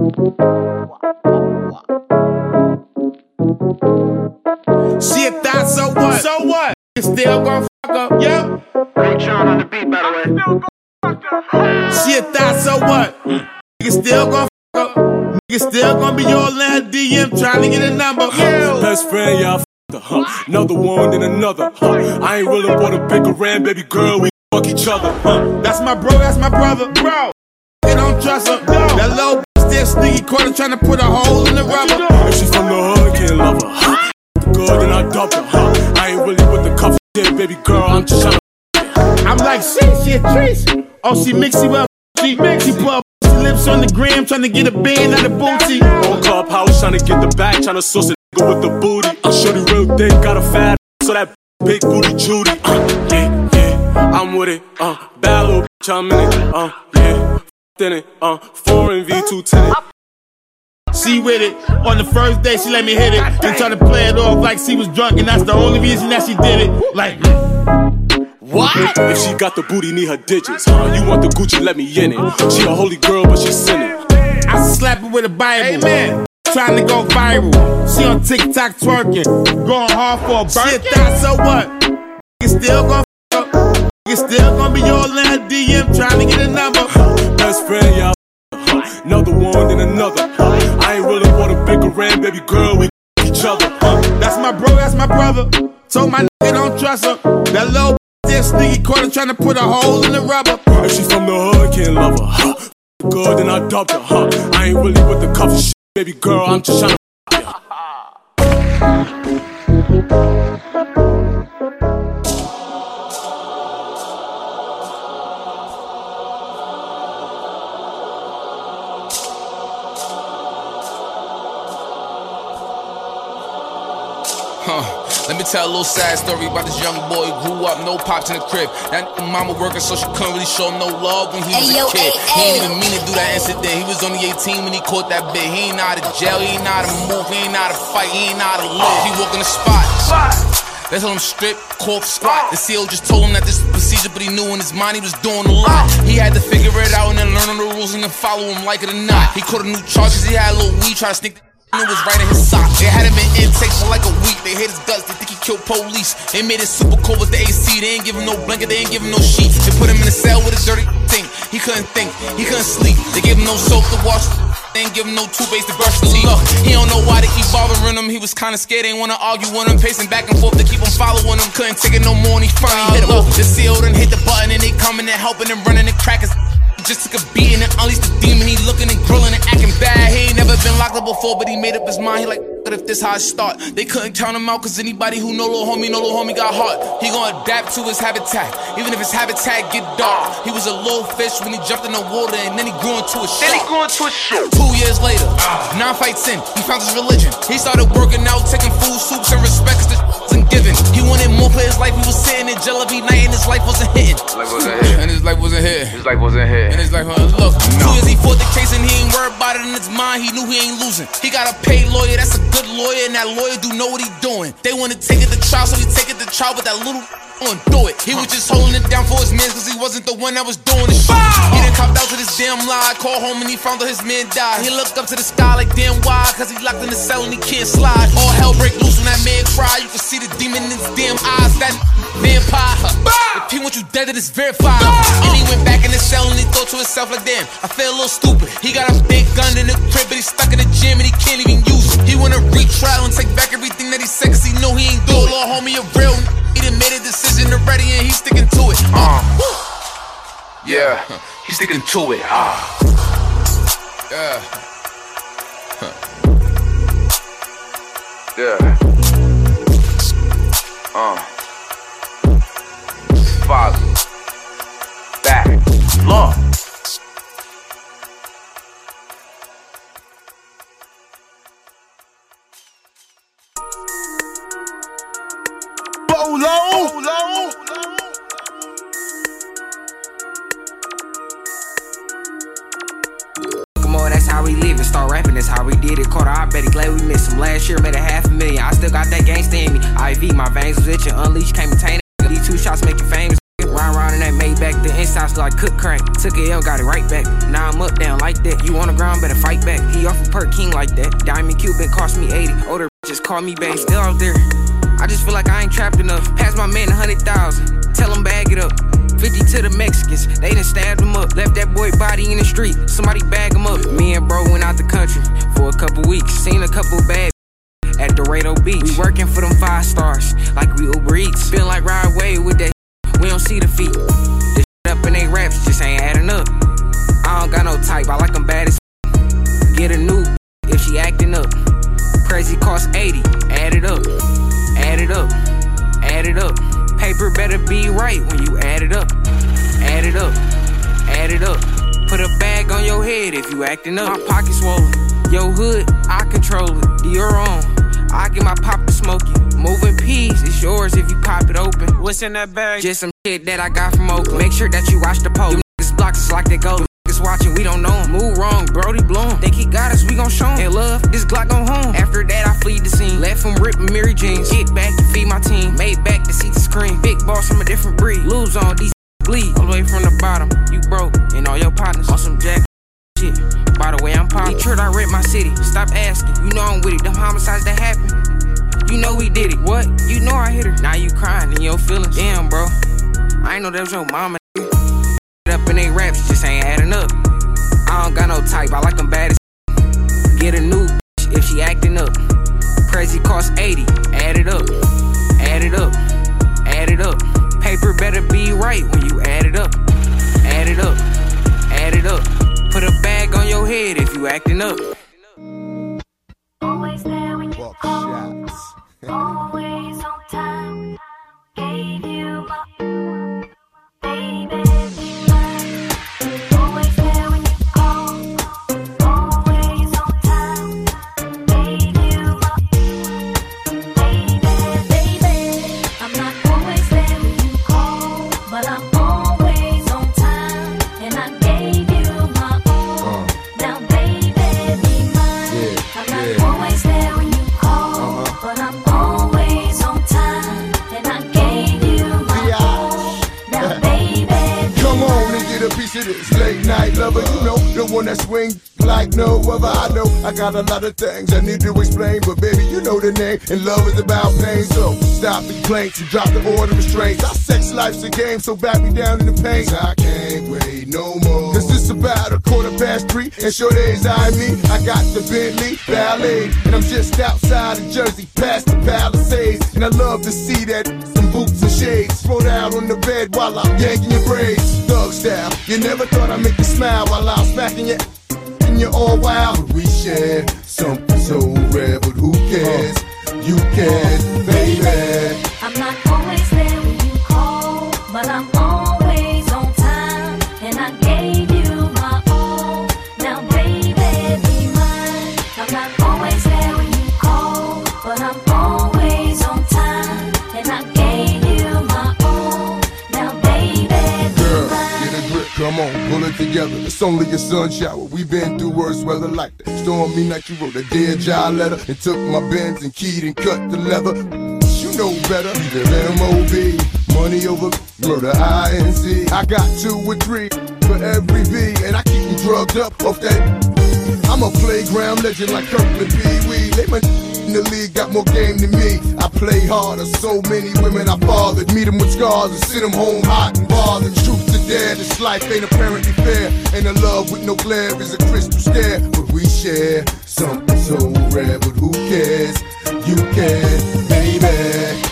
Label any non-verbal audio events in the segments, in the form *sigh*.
She a thought, so what? So what? You still gon' fuck up, yep. Hey, John on the beat, by the way. She a thought, so what? Nigga still gon' fuck up. Nigga still gon' be all in DM trying to get a number. Yeah. Best friend, y'all f***ed her, huh? Another one, and another, huh? I ain't really bought a big around, baby girl, we fuck each other, huh? That's my bro, that's my brother, bro. They don't trust her. That little still sneaky corner trying to put a hole in the rubber. If she from the hood, can't love her, huh? Good, then I dumped her, huh? I ain't really with the cuff shit, baby girl, I'm just tryna I'm like, shit, she a trace. Oh, she mixy well. She, her pussy lips on the gram trying to get a band out of booty. On Clubhouse, tryna get the bag, tryna source a nigga with the booty. Uh, shorty real thick, got a fat so that big booty Judy. Uh, yeah, yeah, I'm with it. Uh, bad little bitch, I'm in it. Uh, yeah, f- it. Uh, foreign V2 tenant. She with it. On the first day, she let me hit it. And try to play it off like she was drunk, and that's the only reason that she did it. Like, What? If she got the booty, need her digits, huh? You want the Gucci, let me in it. She a holy girl, but she sinning. I slap her with a Bible. Amen. Trying to go viral. She on TikTok twerking. Going hard for a birthday. Shit, that, so what? Nigga still gon' fuck still gonna be all in her DM trying to get a number. Best friend, y'all. Another one, then another. I ain't really want a big around, baby girl, we each other. That's my bro, that's my brother. Told my nigga don't trust her. That little still sneaky corner trying to put a hole in the rubber. If she from the hood, can't love her. Huh? Good, then I dumped her. Huh? I ain't really with the cuff shit, baby girl, I'm just tryna. Huh. Me tell a little sad story about this young boy. Grew up, no pops in the crib. That mama working, so she couldn't really show him no love when he was Ayo, a kid. ay, He ain't even mean to do that incident. He was only 18 when he caught that bit. He ain't how to jail, he ain't how to move, he ain't how to fight, he ain't how to live. He walk in the spot. They told him strip, cork, squat. The CO just told him that this is procedure, but he knew in his mind he was doing a lot. He had to figure it out and then learn the rules and then follow him like it or not. He caught a new charge 'cause he had a little weed, try to sneak it was right in his sock. They had him in intake for like a week. They hate his guts. They think he killed police. They made it super cold with the AC. They ain't give him no blanket. They ain't give him no sheets. They put him in a cell with a dirty thing. He couldn't think. He couldn't sleep. They gave him no soap to wash. They ain't give him no toothpaste to brush the teeth. He don't know why they keep bothering him. He was kinda scared. Ain't wanna argue with him. Pacing back and forth to keep him following him. Couldn't take it no more. And he finally hit him. The CO done hit the button and they coming and helping and running and crackers. Just took a beating and unleashed the demon. He looking and grilling and acting bad. He ain't never been locked up before, but he made up his mind. He like, but if this how it start, they couldn't count him out. Cause anybody who know little homie, know little homie got heart. He gonna adapt to his habitat, even if his habitat get dark. He was a little fish when he jumped in the water, and then he grew into a shark. Then he grew into a shoe. Two years later, nine fights in, he found his religion. He started working out, taking food, soups, and respect wasn't given. He wanted more for his life. He was sitting in jail every night, and his life wasn't hitting. Wasn't. And his life wasn't here. His life wasn't here. And it's like, huh, look, two years he fought the case and he ain't worried about it in his mind. He knew he ain't losing. He got a paid lawyer, that's a good lawyer, and that lawyer do know what he doing. They wanna take it to trial, so he take it to trial, but that little it. He was just holding it down for his man, cause he wasn't the one that was doing the shit. He done copped out to this damn lie, called home and he found out his man died. He looked up to the sky like damn why, cause he locked in the cell and he can't slide. All hell break loose when that man cry. You can see the demon in his damn eyes, that vampire. If he want you dead, it is verified. And he went back in the cell and he thought to himself like, damn, I feel a little stupid. He got a big gun in the crib, but he's stuck in the gym and he can't even use it. He wanna retrial and take back everything that he said, cause he know he ain't do it. Little homie, a real n- he done made a decision already and he's sticking to it. Uh, Yeah. He's sticking to it. Ah. yeah. Yeah. Uh. Father. Back. Come on, that's how we live and start rapping. That's how we did it. Quarter, I bet he glad we missed him. Last year made a half a million. I still got that gangsta in me. IV, my veins was itching. Unleashed, can't maintain it. These two shots make you famous. Round round in that Maybach. back. The insides like cook crack. Took it L, got it right back. Now I'm up down like that. You on the ground, better fight back. He off a perk king like that. Diamond Cuban cost me 80. Older just call me babe. Still out there. I just feel like I ain't trapped enough. Pass my man a hundred thousand. Tell him bag it up. 50 to the Mexicans, they done stabbed him up. Left that boy body in the street, somebody bag him up. Me and bro went out the country for a couple weeks. Seen a couple bad at Dorado Beach. We working for them five stars, like we Uber Eats. Feel like ride away with that. *laughs* We don't see the feet. The *laughs* up in they raps just ain't adding up. I don't got no type, I like them bad as *laughs* Get a new if she acting up. Crazy cost 80, add it up, add it up, add it up. Paper better be right when you add it up, add it up, add it up. Put a bag on your head if you acting up. My pocket swollen, yo hood, I control it. Dior on, I get my pop to smoke you. Moving peas, it's yours if you pop it open. What's in that bag? Just some shit that I got from Oakland. Make sure that you watch the post. Them niggas blocks is like they go. Watching, we don't know 'em. Move wrong, Brody blown. Think he got us, we gon' show him. And love, this Glock gon' home. After that, I flee the scene. Left from ripping Mary jeans. Get back to feed my team. Made back to see the screen. Big boss from a different breed. Lose on these *laughs* bleed. All the way from the bottom. You broke, and all your partners on some jack. *laughs* Shit. By the way, I'm poppin'. Detroit, I rent my city. Stop asking. You know I'm with it. Them homicides that happen. You know we did it. What? You know I hit her. Now you crying in your feelings. Damn, bro. I ain't know that was your mama. Nigga. Up in they raps just ain't adding up. I don't got no type. I like them bad as Get a new bitch if she acting up. Crazy cost 80. Add it up. Add it up. Add it up. Paper better be right when you add it up. Add it up. Add it up. Put a bag on your head if you acting up. Always there when you call. Always on time. Gave you my baby. This late night lover. You know, the one that swing like no other. I know I got a lot of things I need to explain, but baby, you know the name. And love is about pain. So stop the complaints and drop the order of restraints. Our sex life's a game, so back me down in the paint. I can't wait no more. Cause it's about a quarter past three, and sure days I me. I got the Bentley Ballet, and I'm just outside of Jersey, past the Palisades. And I love to see that some boots and shades. Throw out on the bed while I'm yanking your braids. Thug style, you never thought I'd make you smile while I'm smacking you. All wild, we share something so rare. But who cares? You can, baby. Come on, pull it together. It's only a sun shower. We've been through worse weather like that. Stormy night, you wrote a dear letter and took my bends and keyed and cut the leather. You know better, the M.O.B. Money over murder, I.N.C. I got two or three for every V, and I keep them drugged up off that. I'm a playground legend like Kirkland Pee Wee. They my in the league got more game than me. I play harder, so many women I fathered. Meet them with scars and send them home hot and bothered. Truth to dare, this life ain't apparently fair. And a love with no glare is a crystal stare. But we share something so rare, but who cares? You can, baby.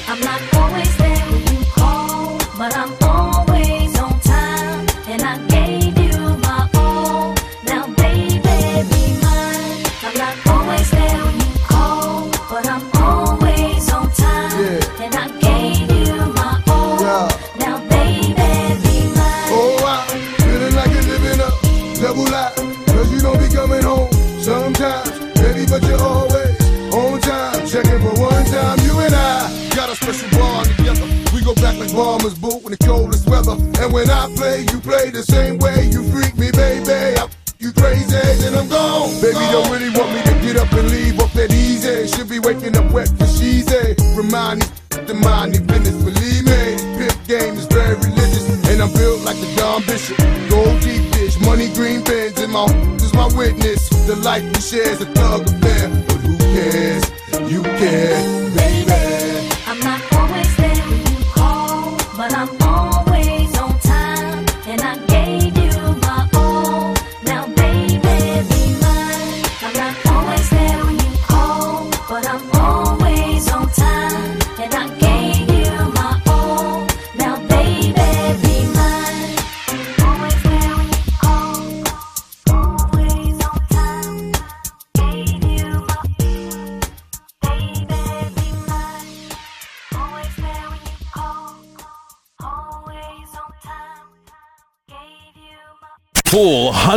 Go back like bombers, boot in the coldest weather. And when I play, you play the same way. You freak me, baby. I you crazy, then I'm gone. Baby, don't really want me to get up and leave off that easy. Should be waking up wet for she's a remind me the mind business. Believe me, pimp game is very religious, and I'm built like the dumb bishop. Gold deep dish, money green bins, and my is my witness. The life we share is a thug affair. But who cares? You care, baby.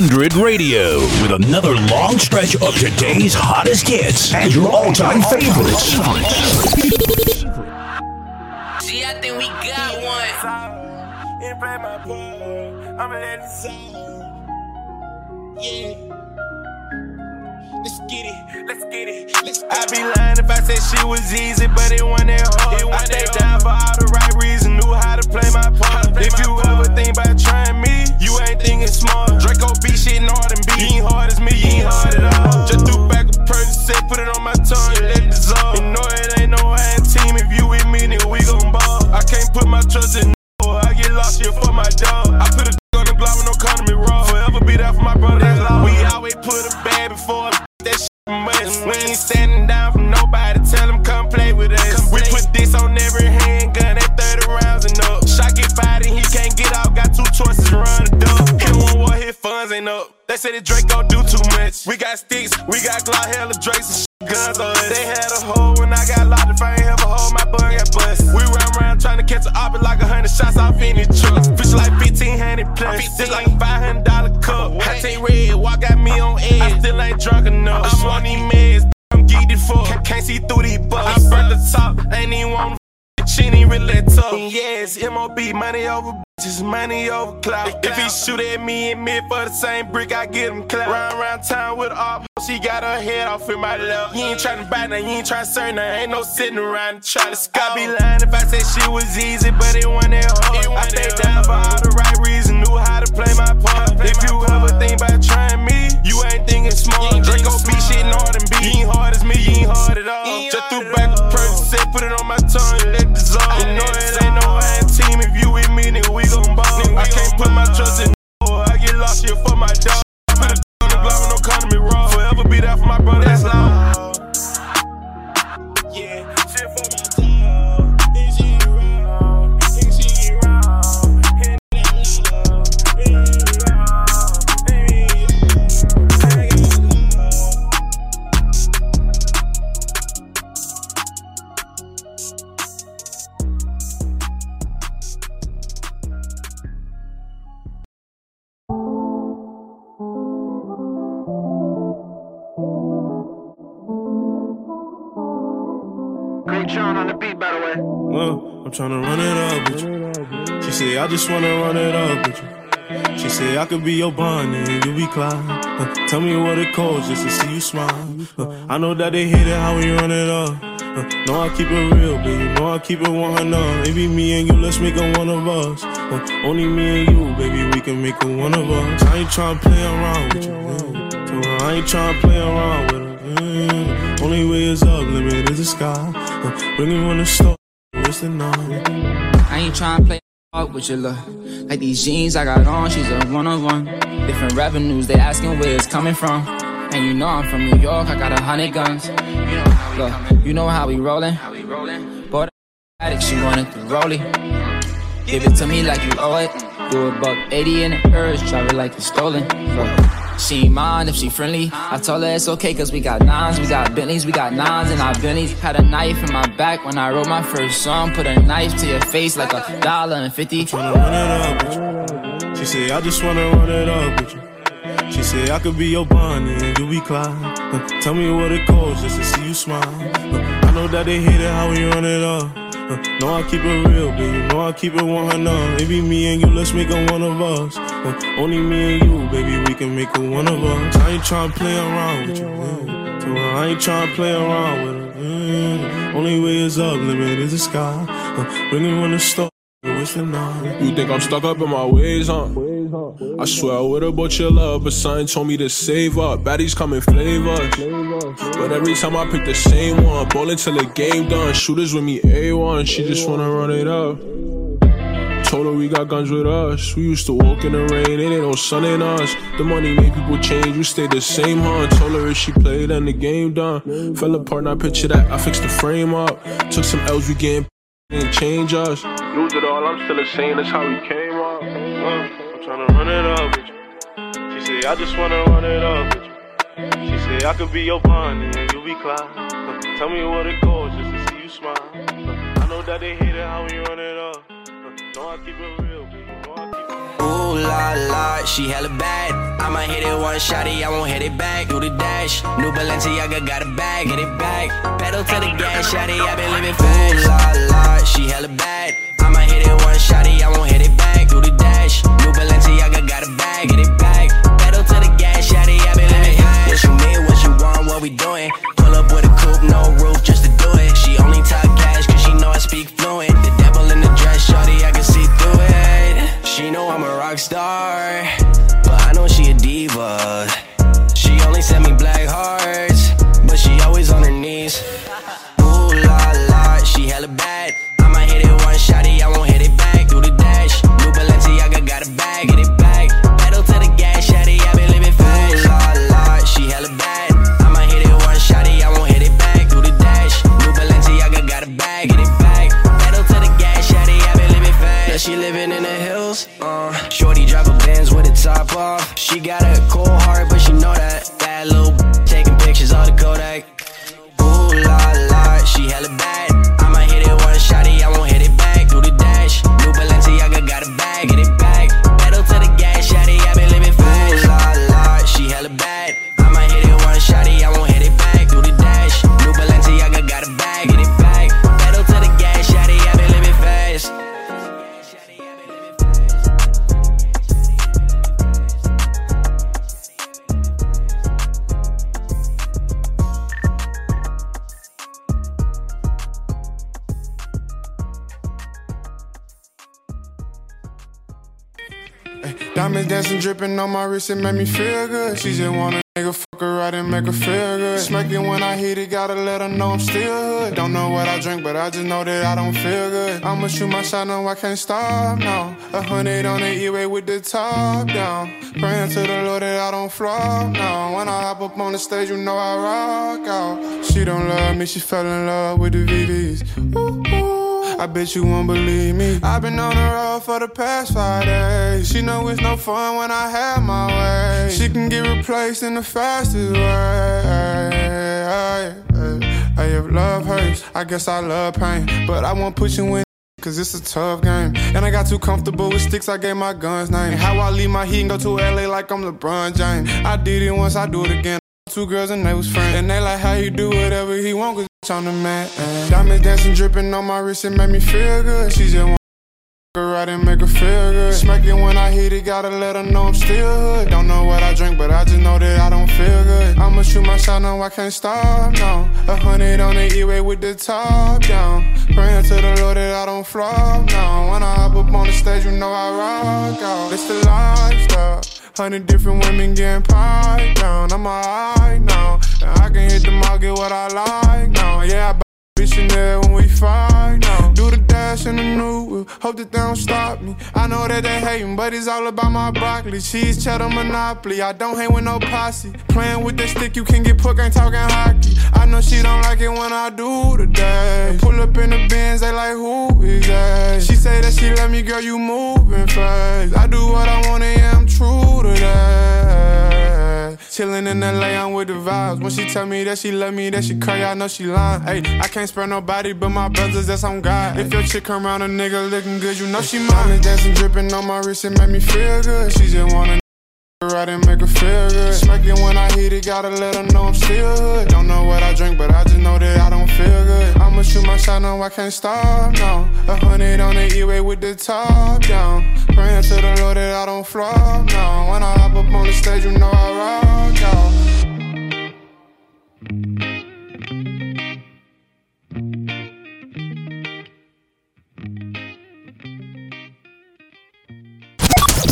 100 Radio with another long stretch of today's hottest hits and your all time favorites. See, I think we got one. And get it, let's get it. I'd be lying if I said she was easy, but it wasn't hard. I stayed down for all the right reasons, knew how to play my part. If you ever think about trying me, you ain't thinking smart. Draco B shit hard and B. You ain't hard as me, ain't up. They say the Drake gon' do too much. We got sticks, we got Glock, hella Drakes and shit, guns on us. They had a hole when I got locked. If I ain't have a hole, my bun got bust. We round round trying to catch a oppie like a hundred shots off any truck. Fish like 1500 plus. Just like a $500 cup. I take red, walk got me on edge. I still ain't drunk enough. I'm on these meds, I'm geeked fuck. Can't, can't see through these bugs. I burnt the top, ain't even want she ain't really tough. And yes, MOB, money over bitches, money over clout. If he shoot at me and me for the same brick, I get him clout. Round round town with op, she got her head off in my lap. You ain't tryna buy nothing, you ain't tryna serve nothing. Ain't no sitting around to try to scout. I be lying if I said she was easy, but it wasn't that hard. I stayed down for all the right reasons, knew how to play my part. If you ever think about trying me, you ain't thinking smart. Draco B shit hard and B. You ain't hard as me, you ain't hard at all. Just threw back a Percocet, put it on my tongue, and let it dissolve. You know it ain't no hand team. If you with me, then we gon' ball. I can't put my trust in no. I get lost here for my dog. Put a on the block with no condom raw. Forever be there for my brother. That's law. Well, I'm tryna run it up with you. She said, I just wanna run it up with you. She said, I could be your Bonnie and you be Clyde. Uh, tell me what it costs just to see you smile. Uh, I know that they hate it how we run it up. Uh, know I keep it real, baby. Know I keep it 100. Maybe me and you, let's make it one of us. Uh, only me and you, baby, we can make it one of us. I ain't tryna play around with you. so I ain't tryna play around with her. Mm, only way is up, limit is the sky. Uh, me on I ain't tryna play hard with your look. Like these jeans I got on, she's a one of one. Different revenues, they asking where it's coming from. And you know I'm from New York, I got a hundred guns. Look, you know how we rollin'. Bought a addict, she wanted the rollie. Give it to me like you owe it. A buck 80 in the purse, drive it like it's stolen. Look, she ain't mind if she friendly. I told her it's okay cause we got nines, we got Bentleys, we got nines and our Bentleys. Had a knife in my back when I wrote my first song. Put a knife to your face like a dollar and fifty. She said, I just wanna run it up with you. She said, I could be your Bonnie and you be Clyde. Uh, tell me what it costs just to see you smile. Uh, I know that they hate it how we run it up. Uh, know I keep it real, baby. Know I keep it 100. Maybe me and you, let's make it one of us. Uh, only me and you, baby, we can make it one of us. I ain't tryna play around with you. uh, so I ain't tryna play around with her. Only way is up, limit is the sky. Uh, bring on the store. What's the? You think I'm stuck up in my ways, huh? I swear I would've bought your love, but something told me to save up. Baddies come in flavors. But every time I pick the same one, ballin' till the game done. Shooters with me A1, she just wanna run it up. Told her we got guns with us. We used to walk in the rain, it ain't no sun in us. The money made people change, we stayed the same, huh? Told her if she played, then the game done. Fell apart, now picture that. I fixed the frame up. Took some L's, we getting didn't change us. Lose it all, I'm still the same, that's how we came up. Uh, tryna run it up with you. She say, I just wanna run it up with you. She say, I could be your Bonnie and you be Clyde. Uh, tell me what it costs just to see you smile. Uh, I know that they hate it how we run it up. Uh, know I keep it real, baby. Know I keep it Ooh la la, she hella bad. I'ma hit it one shotty, I won't hit it back. Do the dash. New Balenciaga got a bag, get it back. Pedal to the gas, shotty, I been living fast. Ooh la la, she hella bad. I'ma hit it one shotty, I won't hit it back. Do the dash. New Balenciaga got a bag, get it back. Pedal to the gas, shotty, I been living fast. What you mean, what you want, what we doing? Pull up with a coupe, no roof, just to do it. She only talk cash, cause she know I speak fluent. The devil in the dress, shorty, I can see through it. She know I'm a rock star, but I know she a diva. She got a cold dripping on my wrist, it made me feel good. She just want a nigga fuck her right and make her feel good. Smack when I hit it, gotta let her know I'm still hood. Don't know what I drink, but I just know that I don't feel good. I'ma shoot my shot, no, I can't stop now. A hundred on the E-way with the top down. Praying to the Lord that I don't flop now. When I hop up on the stage, you know I rock out. She don't love me, she fell in love with the VVs. Ooh, ooh. I bet you won't believe me. I've been on the road for the past five days. She know it's no fun when I have my way. She can get replaced in the fastest way. Hey, if love hurts, I guess I love pain. But I won't put you in. Cause it's a tough game. And I got too comfortable with sticks, I gave my guns name. How I leave my heat and go to LA like I'm LeBron James. I did it once, I do it again. Two girls and they was friends. And they like how you do whatever he want, I'm the man. Diamonds dancing, dripping on my wrist, it made me feel good. She just want her right and make her feel good. Smack it when I hit it, gotta let her know I'm still hood. Don't know what I drink, but I just know that I don't feel good. I'ma shoot my shot, no, I can't stop, no. A hundred on the E-way with the top down. Praying to the Lord that I don't flop, no. When I hop up on the stage, you know I rock out. It's the lifestyle. Hundred different women getting piped down. I'm alright now. And I can hit the mall, get what I like in the new whip. Hope that they don't stop me. I know that they hating, but it's all about my broccoli. Cheese, cheddar, monopoly. I don't hang with no posse. Playing with the stick, you can get put, ain't talking hockey. I know she don't like it when I do dash. Pull up in the Benz, they like, who is that? She say that she love me, girl, you moving fast. I do what I want, and yeah, I'm true to that. Chillin' in LA, I'm with the vibes. When she tell me that she love me, that she cry, I know she lying. Hey, I can't spare nobody but my brothers, that's on God. If your chick come around a nigga looking good, you know she mine. Diamonds dancing, dripping on my wrist, it make me feel good. She just wanna right and make her feel good. Smack it when I hit it, gotta let her know I'm still hood. Don't know what I drink, but I just know that I don't feel good. I'ma shoot my shot, no, I can't stop, no. A hundred on the E-way with the top down. Praying to the Lord that I don't flop, no. When I hop up on the stage, you know I rock out.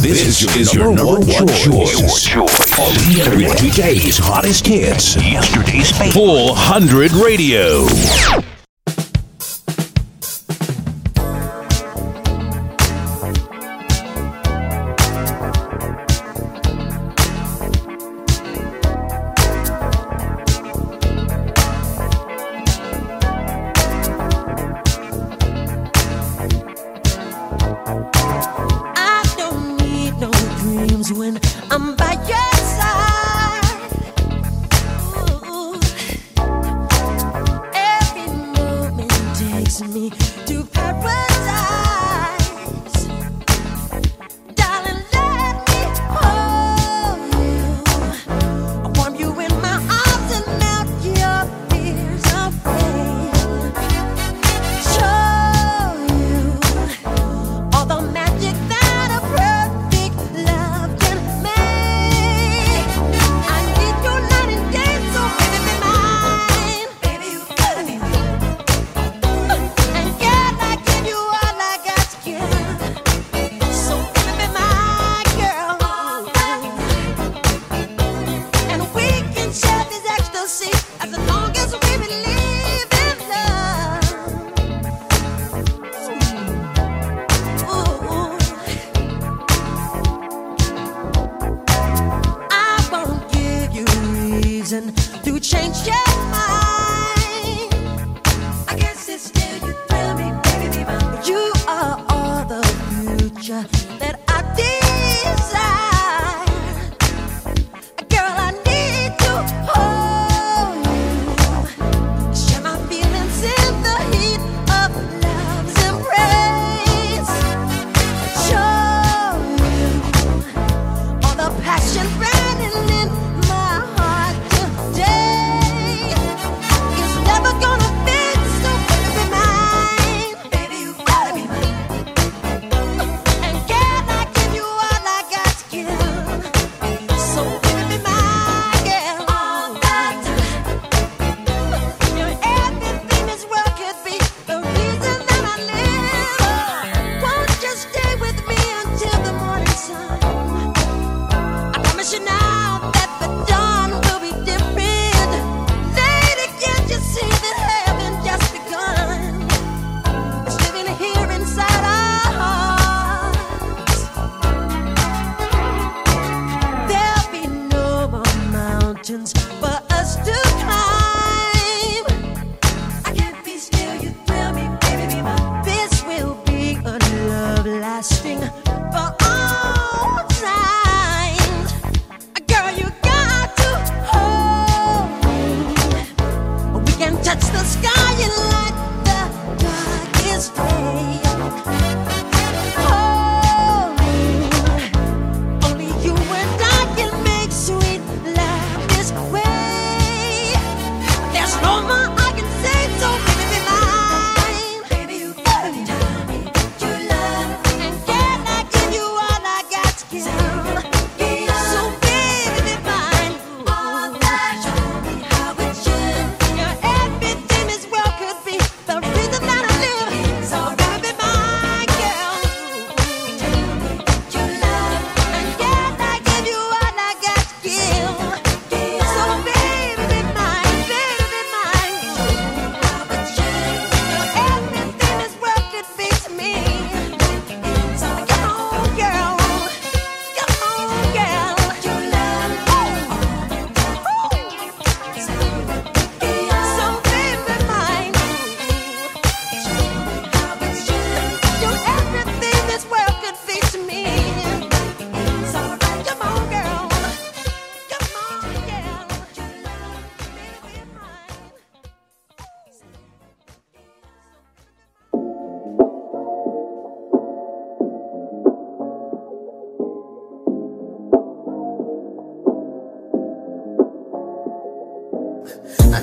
This, this is, your, number, number one, one choice. choice. the together today's hottest hits. Yesterday's 400 Radio.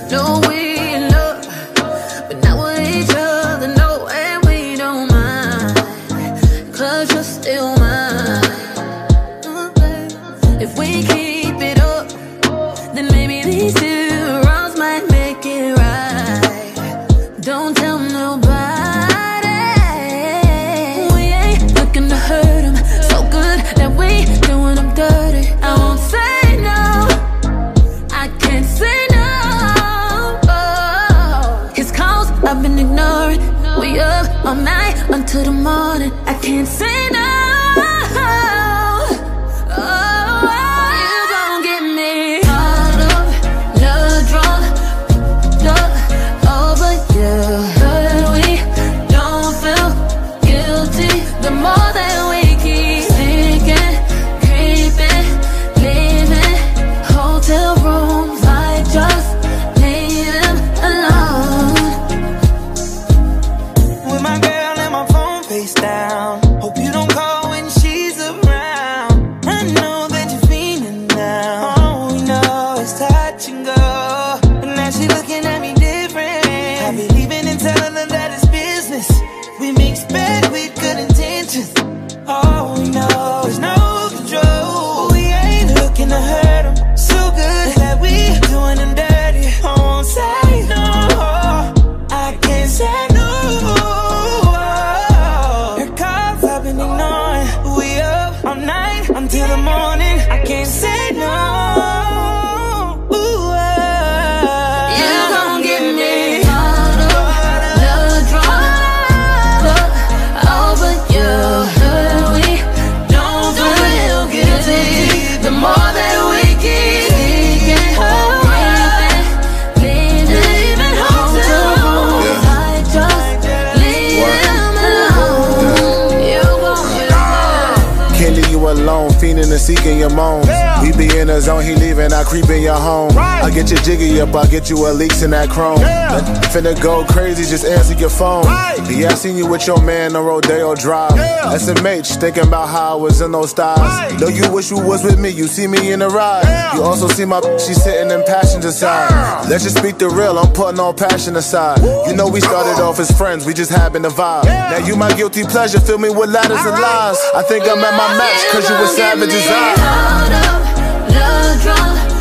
No him on be in the zone, he leaving, I creep in your home. Right. I get you jiggy up, I get you a leaks in that chrome. Yeah. Finna go crazy, just answer your phone. Right. Yeah, I seen you with your man on Rodeo Drive. Yeah. SMH, thinking about how I was in those styles. Right. Though you wish you was with me, you see me in the ride. Yeah. You also see my she sitting in passenger side. Yeah. Let's just speak the real, I'm putting all passion aside. Woo. You know we started off as friends, we just having a vibe. Yeah. Now you my guilty pleasure, fill me with ladders all and right. lies. I think I'm at my match, cause you were savage as I drug, drug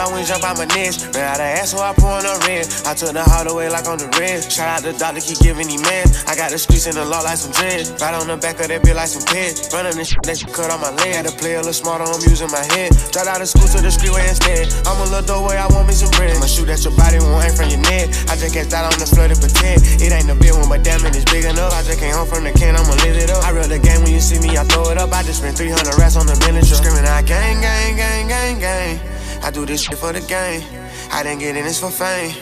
my wings, jump out my nest. Ran out of ass, so I pour on a red. I took the hard away like on the red. Shout out the doctor, keep giving me man. I got the streets in the law like some dread. Right on the back of that bitch like some pet. Running the shit that she cut on my leg. Had to play a little smarter, I'm using my head. Dropped out of school to the streetway instead. I'm a little doorway, I want me some bread. I'ma shoot at your body, won't aim from your neck. I just catch that on the floor to pretend. It ain't a big one, but damn it, it's big enough. I just came home from the can, I'ma lit it up. I real the game when you see me, I throw it up. I just spent 300 rats on the miniature. Screaming out gang, gang, gang, gang, gang. I do this shit for the game. I didn't get in this for fame.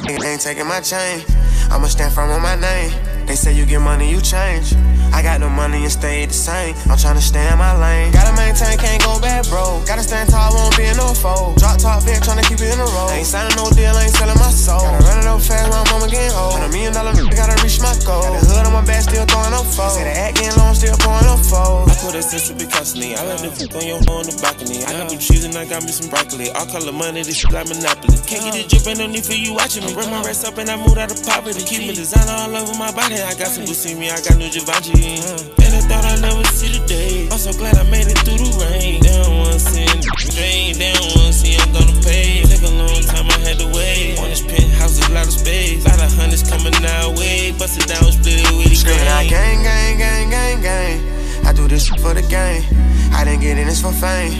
Nigga ain't taking my chain. I'ma stand firm on my name. They say you get money, you change. I got no money and stay the same. I'm tryna stay in my lane. Gotta maintain, can't go bad, bro. Gotta stand tall, won't be in no fold. Drop top bitch, tryna keep it in a row. Ain't signing no deal, ain't selling my soul. Gotta run it up fast, my mama getting old. Hundred million dollar nigga, gotta reach my goal. Got the hood on my back, still throwing up foes. Say the act getting long, still pouring up foes. I put a sister be constantly. I let the fuck on your hoe on the balcony. I got some cheese and I got me some broccoli. All color money, this shit like Monopoly. Can't get it dripping, no need for you watching me. Run my rest up and I moved out of poverty. Keep me designer all over my body. I got some Buscemi, I got new Givenchy. Mm. And I thought I'd never see the day. I'm so glad I made it through the rain. They don't wanna see it drain. They don't wanna see I'm gonna pay. Took a long time, I had to wait. On this penthouse, a lot of space. Lot of hundreds coming our way. Bust it down, split it with the Screaming out gang. gang, gang, gang, gang, gang. I do this for the game. I didn't get in this for fame.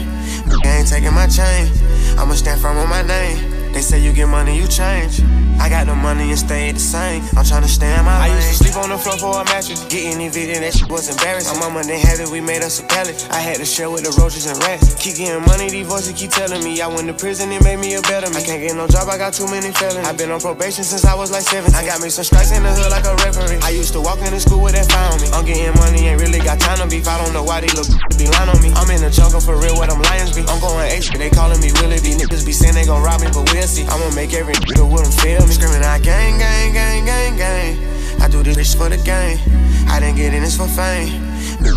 They ain't taking my chain. I'ma stand firm on my name. They say you get money, you change. I got no money and stay the same. I'm tryna stay in my lane. I used to sleep on the floor for a mattress. Getting evicted, that shit was embarrassing. My mama didn't have it, we made us a pallet. I had to share with the roaches and rats. Keep getting money, these voices keep telling me. I went to prison, it made me a better me. I can't get no job, I got too many felonies. I've been on probation since I was like seven. I got me some strikes in the hood like a referee. I used to walk into school with that on me. I'm getting money, ain't really got time to beef. I don't know why they look *laughs* be lying on me. I'm in the jungle for real, where them lions be. I'm going H, they calling me Willie B. Niggas be saying they gon' rob me, but we'll see. I'ma make every nigga with them feel me. Screaming out gang, gang, gang, gang, gang. I do this bitch for the game. I didn't get in this for fame.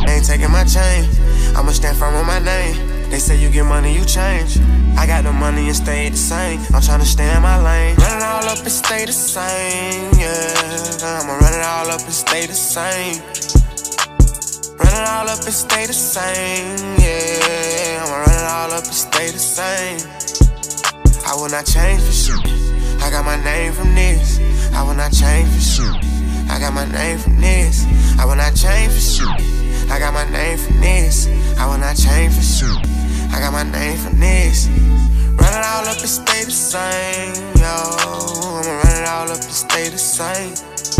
Ain't taking my chain. I'ma stand firm on my name. They say you get money, you change. I got the money and stay the same. I'm tryna stay in my lane. Run it all up and stay the same, yeah. I'ma run it all up and stay the same. Run it all up and stay the same, yeah. I'ma run it all up and stay the same. I will not change for shit. I got my name from this. I will not change for shit. I got my name from this. I will not change for shit. I got my name from this. I will not change for shit. I got my name from this. Run it all up and stay the same, yo. I'ma run it all up and stay the same.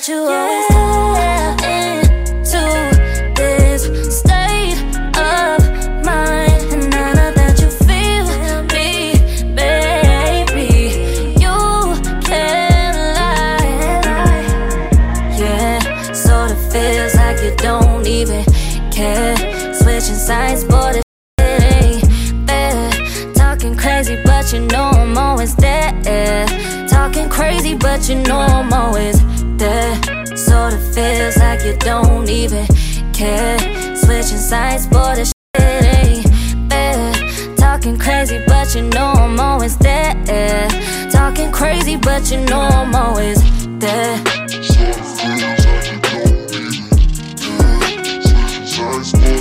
But you always go into this state of mind, and I know that you feel me, baby. You can't lie. Yeah, sorta feels like you don't even care. Switching sides, this shit ain't fair. Talking crazy, but you know I'm always there. Talking crazy, but you know I'm always there. Sorta feels like you don't even care. Switching sides, boy, this shit ain't fair. Talking crazy, but you know I'm always there. Talking crazy, but you know I'm always there. Sorta feels like you don't even care. Switching sides, Respectfully.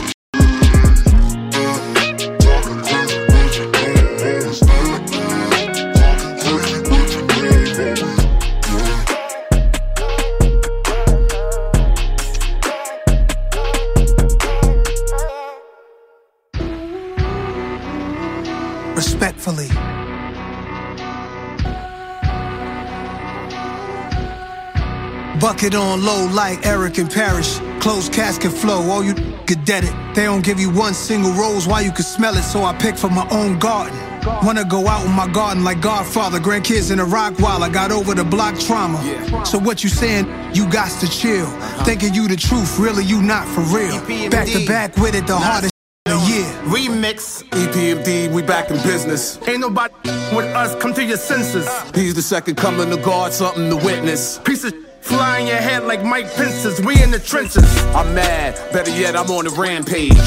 Bucket on low like Eric and Parrish. Closed casket flow, all you could dead it. They don't give you one single rose, why you can smell it, so I pick from my own garden. Wanna go out in my garden like Godfather, grandkids in a rock while I got over the block trauma. So what you saying? You got to chill. Thinking you the truth, really you not for real. Back to back with it, the hardest of the year. Remix. EPMD, we back in business. Ain't nobody with us, come to your senses. He's the second coming of God, something to witness. Piece of fly in your head like Mike Pence's. We in the trenches. I'm mad, better yet, I'm on a rampage.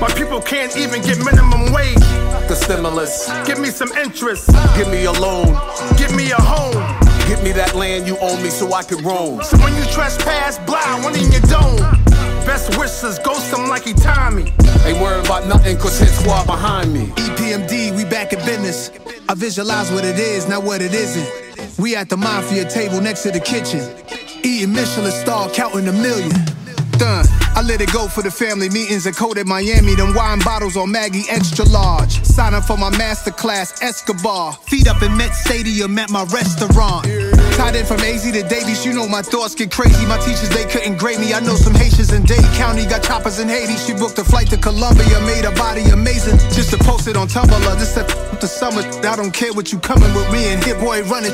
My people can't even get minimum wage. The stimulus. Give me some interest. Give me a loan. Give me a home. Give me that land you own me so I can roam. So when you trespass, blah, one in your dome. Best wishes, ghost him like he Tommy. Ain't worried about nothing, cause hit squad behind me. EPMD, we back in business. I visualize what it is, not what it isn't. We at the mafia table next to the kitchen. Eating Michelin star, counting a million. Done. I let it go for the family meetings at Code at Miami. Them wine bottles on Maggie extra large. Sign up for my master class, Escobar. Feet up in Met Stadium at my restaurant. Tied in from AZ to Davies, you know my thoughts get crazy. My teachers, they couldn't grade me. I know some Haitians in Dade County, got choppers in Haiti. She booked a flight to Colombia, made her body amazing. Just to post it on Tumblr. This that the summer. I don't care what you coming with me and Hit Boy running.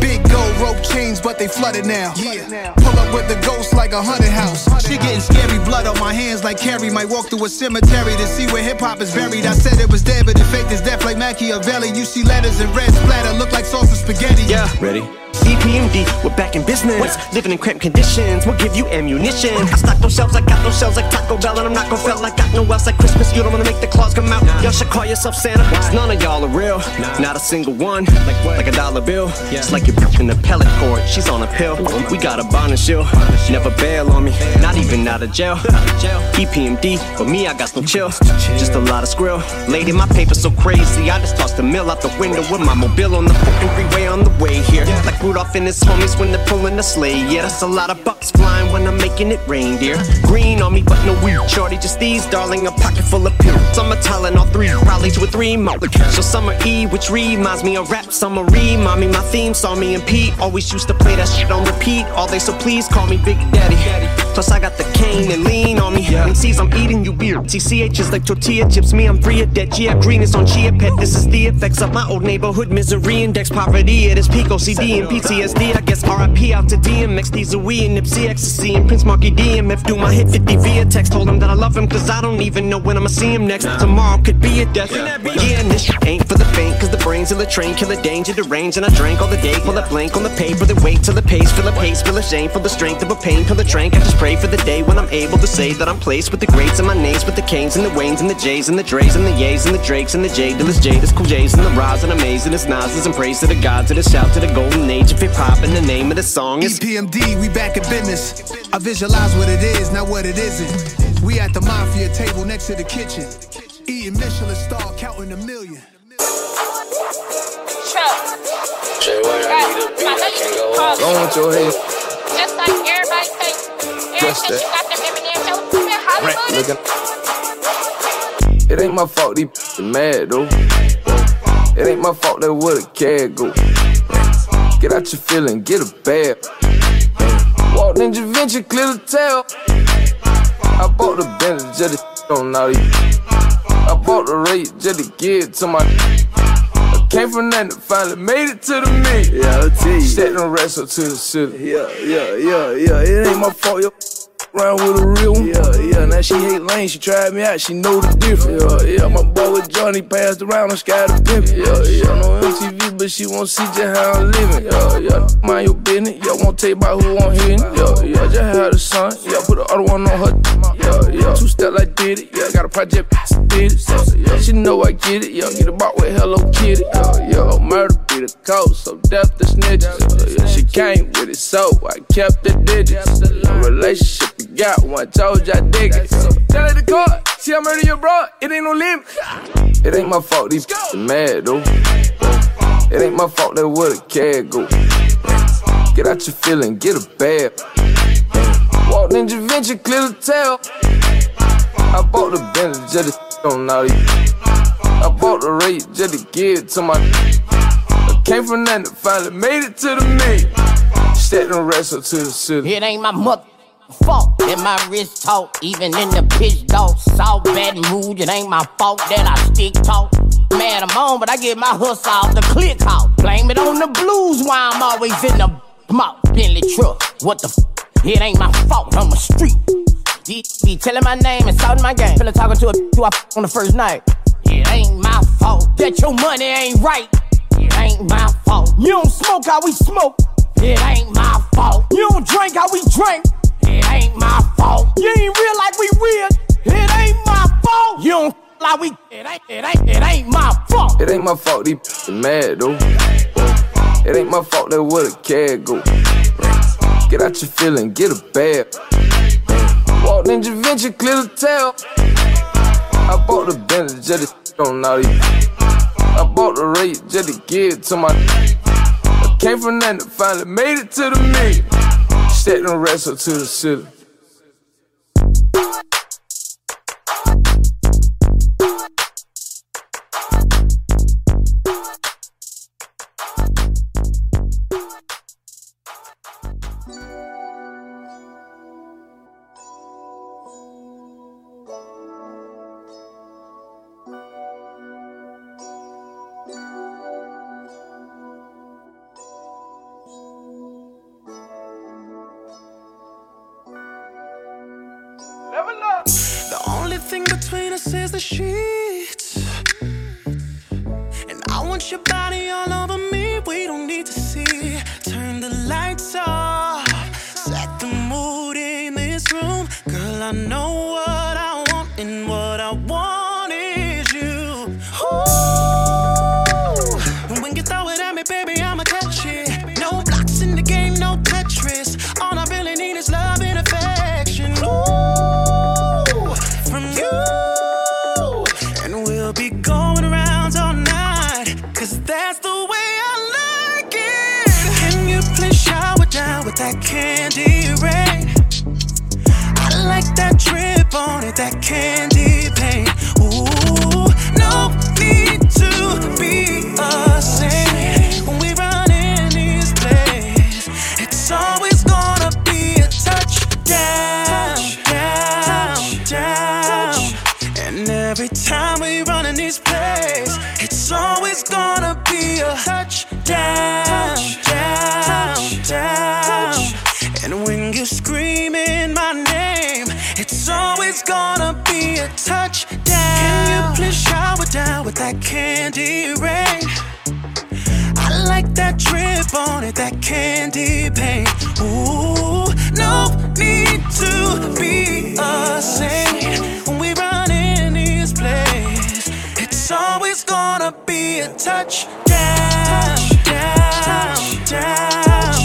Big gold rope chains, but they flooded now. Yeah. Pull up with the ghost like a haunted house. She getting scary, blood on my hands like Carrie. Might walk through a cemetery to see where hip hop is buried. I said it was dead, but it faked is death like Machiavelli. You see letters in red splatter, look like sauce of spaghetti. Yeah, ready? EPMD, we're back in business. Living in cramped conditions, we'll give you ammunition. I stock those shelves, I got those shells like Taco Bell, and I'm not gon' fail. I got no else like Christmas. You don't wanna make the claws come out. Y'all should call yourself Santa. Cause none of y'all are real. Not a single one. Like what? Like a dollar bill. It's like you're in the pellet cord. She's on a pill. We got a bond and shield. Never bail on me. Not even out of jail. EPMD, but me, I got no chill. Just a lot of skrill. Lady, my paper's so crazy. I just tossed the mill out the window with my mobile on the fucking freeway on the way here. Like Rudolph and his homies when they're pulling the sleigh. Yeah, that's a lot of bucks flying when I'm making it rain, dear. Green on me, but no weed. Shorty, just these, darling, a pocket full of pills. Summer Tylenol three, rallies with three more. So summer E, which reminds me of rap. Summer remind me my theme, saw me and Pete. Always used to play that shit on repeat all day, so please call me Big Daddy. Plus I got the cane and lean on me. And sees I'm eating you beer. TCH is like tortilla chips. Me, I'm free of debt. Yeah, green is on chia pet. This is the effects of my old neighborhood misery index poverty at its peak. OCD and PTSD. I guess RIP out to DMX. These are we and Nipsey Ecstasy and Prince Marky DMF. Do my hit 50 via text. Told him that I love him cause I don't even know when I'ma see him next. Tomorrow could be a death. Yeah, and this shit ain't for the faint. Cause the brains in the train kill the danger, the range. And I drank all the day. Pull a blank on the paper. Then wait till the pace. Fill a pace. Feel a shame for the strength of a pain. Fill the trank. I just pray for the day when I'm able to say that I'm placed with the greats and my names with the Kanes and the Waynes and the J's and the Dre's and the Yays and the Drakes and the J Dillas, Jada's, Cool J's and the Roz and Amazing as Nas's and praise to the gods of the shout to the golden age of hip hop and the name of the song is EPMD, we back in business. I visualize what it is, not what it isn't. We at the mafia table next to the kitchen. Eating Michelin star, counting a million. Jay White, I need a beat, I can't go off. Go with your head. Just like everybody say, Just everything you that. got them Eminem show, man, Hollywood. Looking. It ain't my fault these b- mad though. It ain't my fault that where the cat go. Get out your feeling, get a bag. Walk Ninja Venture, clear the tail. I bought the Bentley just to on all these. I bought the rate just to give to my. I came from nothing, finally made it to the me. Yeah, I'll tell you. Set them wrestle to the city. Yeah, yeah, yeah, yeah. It ain't my fault, yo. Round with a real one. Yeah, yeah. Now she hate lane, she tried me out, she know the difference. Yeah, yeah. My boy with Johnny passed around on Sky the Pimp. Yeah, yeah. No MTV, but she won't see just how I'm living. Yeah, yeah. Mind your business. Yeah, won't take you about who I'm hitting. Yeah, yeah. Just had a son. Yeah, put the other one on her. Yeah, yeah. Two step like did it. Yeah, got a project, did it. Yeah, yeah. She know I get it. Yeah, get a box with Hello Kitty. Yeah, yeah. Murder be the code, so death the snitches. Yeah, yeah. She came with it, so I kept the digits. Yeah, relationship got one, told you I dig it. So tell her the court, see I murder your bro, it ain't no limit. It ain't my fault these are mad though. It ain't my fault that where the cat go. Get out your feeling, get a bag. Walk Ninja Venture, clear the tail. I bought the Bentley just to on all these. I bought the rate just to give it to my. I came from nothing, finally made it to the me. Set them wrestle to the city. It ain't my mother fault that my wrist talk, even in the pitch dark. Saw bad mood, it ain't my fault that I stick talk. Man, I'm on, but I get my hustle off the click out. Blame it on the blues, why I'm always in the mouth. Bentley truck, what the f? It ain't my fault, I'm a street. Be, be telling my name and shouting my game. Feeling talking to a who I f- on the first night. It ain't my fault that your money ain't right. It ain't my fault. You don't smoke how we smoke. It ain't my fault. You don't drink how we drink. It ain't my fault. You ain't real like we real. It ain't my fault. You don't like we. It ain't. It ain't. It ain't my fault. It ain't my fault these are mad though. It ain't my fault that where the cat go. Get out your feeling, get a bag. Walk Ninja Venture, clear the tail. I bought the Bentley just to on all these. I bought the rate just to give it to my. I came from nothing, finally made it to the me. Set the rest up to the city. sleeping. Ooh, no need to be a saint when we run in this place. It's always gonna be a touch down, down, down.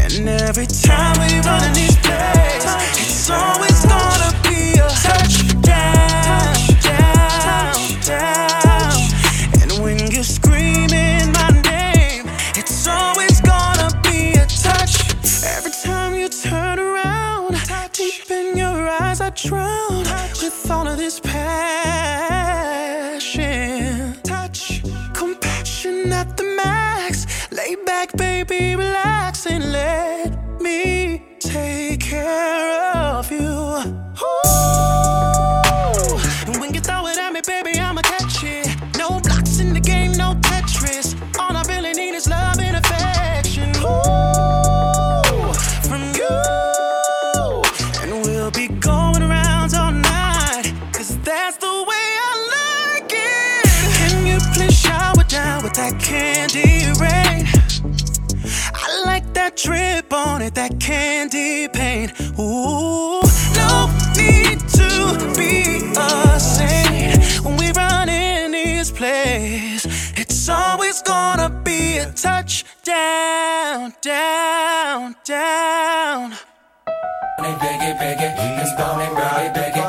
And every time we run in this place, it's always down, down. Biggie, biggie, it's burning, biggie, biggie.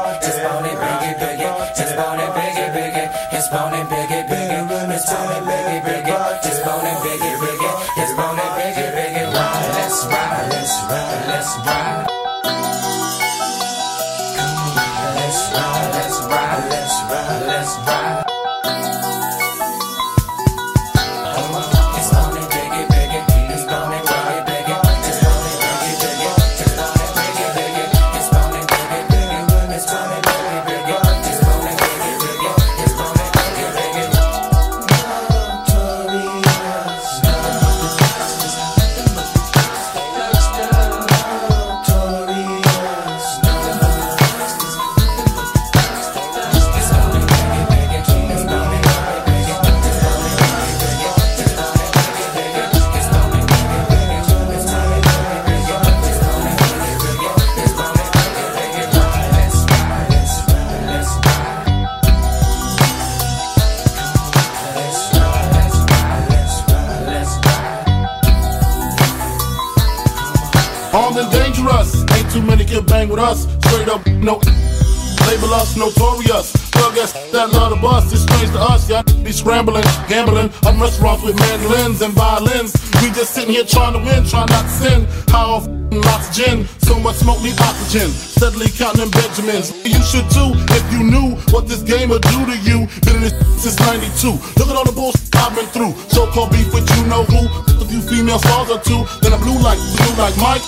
scrambling, gambling on restaurants with mandolins and violins. We just sitting here trying to win, trying not to sin. How lots of gin, so much smoke need oxygen. Steadily counting Benjamins. You should too if you knew what this game would do to you. Been in this since '92. Look at all the bullshit I've been through. So-called beef with you know who. A few female stars or two. Then a blue like blue like Mike.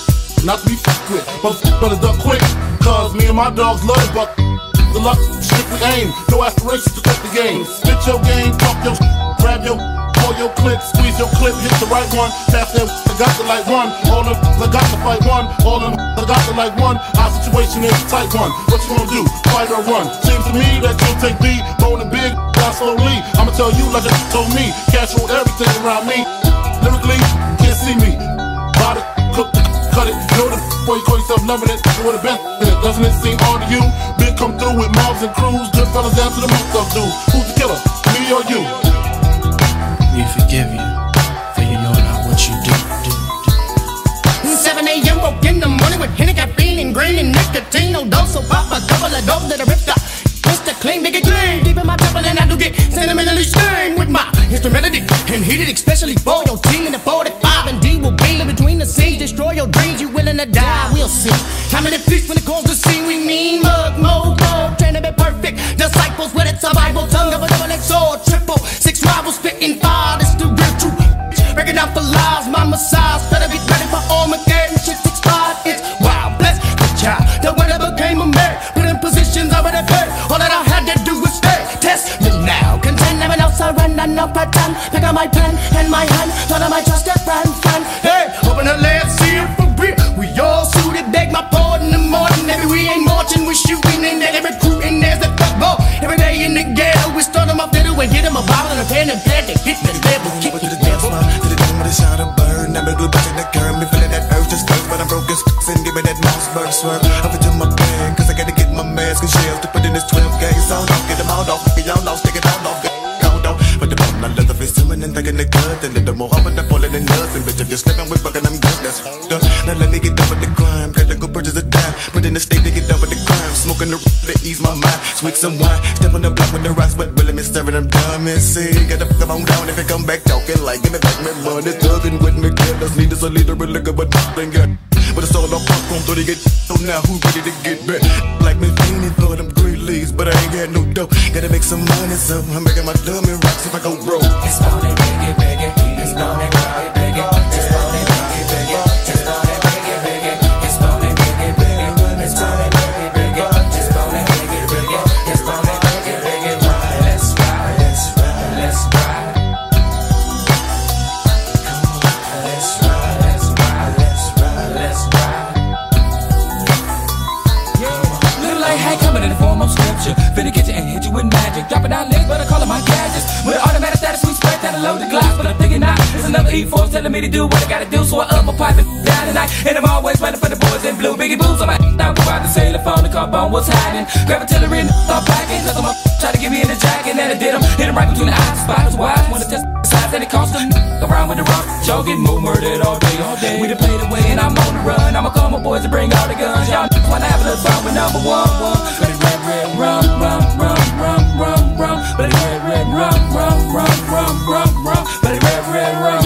Not to be fucked with, but better duck quick. Cause me and my dogs love it, but the luck strictly aim. No aspirations to cut the game. Spit your game your click, squeeze your clip, hit the right one. Pass that, I got to like one. All them, I got to fight one. All them, I got to like one. Our situation is tight one. What you gonna do? Fight or run? Seems to me that you'll take the bone and big, down slowly. I'ma tell you like it *laughs* told me. Cash roll everything around me. Lyrically, can't see me. Body, *laughs* cook, cut it. Know the *laughs* boy you call yourself loving it. You would've been. Doesn't it seem odd to you? Big come through with mobs and crews. Good fellas down to the most of dudes. Who's the killer? Me or you? We forgive you, for you know not what you do. 7 a.m. woke in the morning with Henny caffeine and green and nicotine. No dose, so pop a couple of dope that I ripped up. Mr. Clean, make it clean. Deep in my temple, and I do get sentimentally stained with my instrumentality. And heated, especially for your team in the 45. And D will be in between the scenes. Destroy your dreams, you willing to die. We'll see. How many feast when it calls the scene? We mean mug, mo, mo. Trying to be perfect. Disciples with it, survival. Tongue of a double X or triple. Six rivals spitting fire. This the real truth. Breaking out for lies, my massage. Better be ready for Armageddon. Shit expired. It's wild, bless the child. That when I became a man, put in positions I would have paid. All that I had to do was stay. Test me now. Contend, never know, surrender, no pretend. Pick up my pen and my hand. Thought of my trusted friend, burn. Glue back in the curb. Me feeling that urge to stir, but I'm broke as and give me that mouse bird swerve. Up into my bag, cause I gotta get my mask and shells to put in this 12 gauge sound off. Get them all off, get y'all lost, take it all off. But the bone, I love face swimming and thinking the good. And then the more I'm in the falling in nothing. Bitch, if you're slipping with bugging, I'm good. That's up. Now let me get done with the crime. Play like a purchase a dime. Put in the state to get done with the crime. Smoking the to ease my mind. Swig some wine. Step on the block with the rocks, but stirring them dumb and see. Gotta on down if you come back talking like give me back my money. Thugging with me, killers need us a leader of liquor, but nothing got. But it's all on popcorn, so they get so now who ready to get back? Like me feeling for them great leaves, but I ain't got no dough. Gotta make some money, so I'm making my dummy rocks if I go broke. It's on it, biggie, biggie. It's on it, biggie, biggie. It's on it, load the glass, but I'm thinking not. It's another E Force telling me to do what I gotta do, so I up my pipe and down tonight. And I'm always running for the boys in blue, biggie blues. I'm about to out the phone, the car bone, what's hiding? Grab a tiller and start packing, cause I'm try to get me in the jacket, and then I did him. Hit him right between the eyes, Spiders wise, wanna test size that it cost them. Around with the rock, y'all more murdered all day, all day. We done played away, and I'm on the run. I'ma call my boys and bring all the guns. Y'all just wanna have a little fun with number one, one. But it's red, red, rum, rum, rum, rum, rum, rum. But it's red, red, rum, rum, rum, rum away.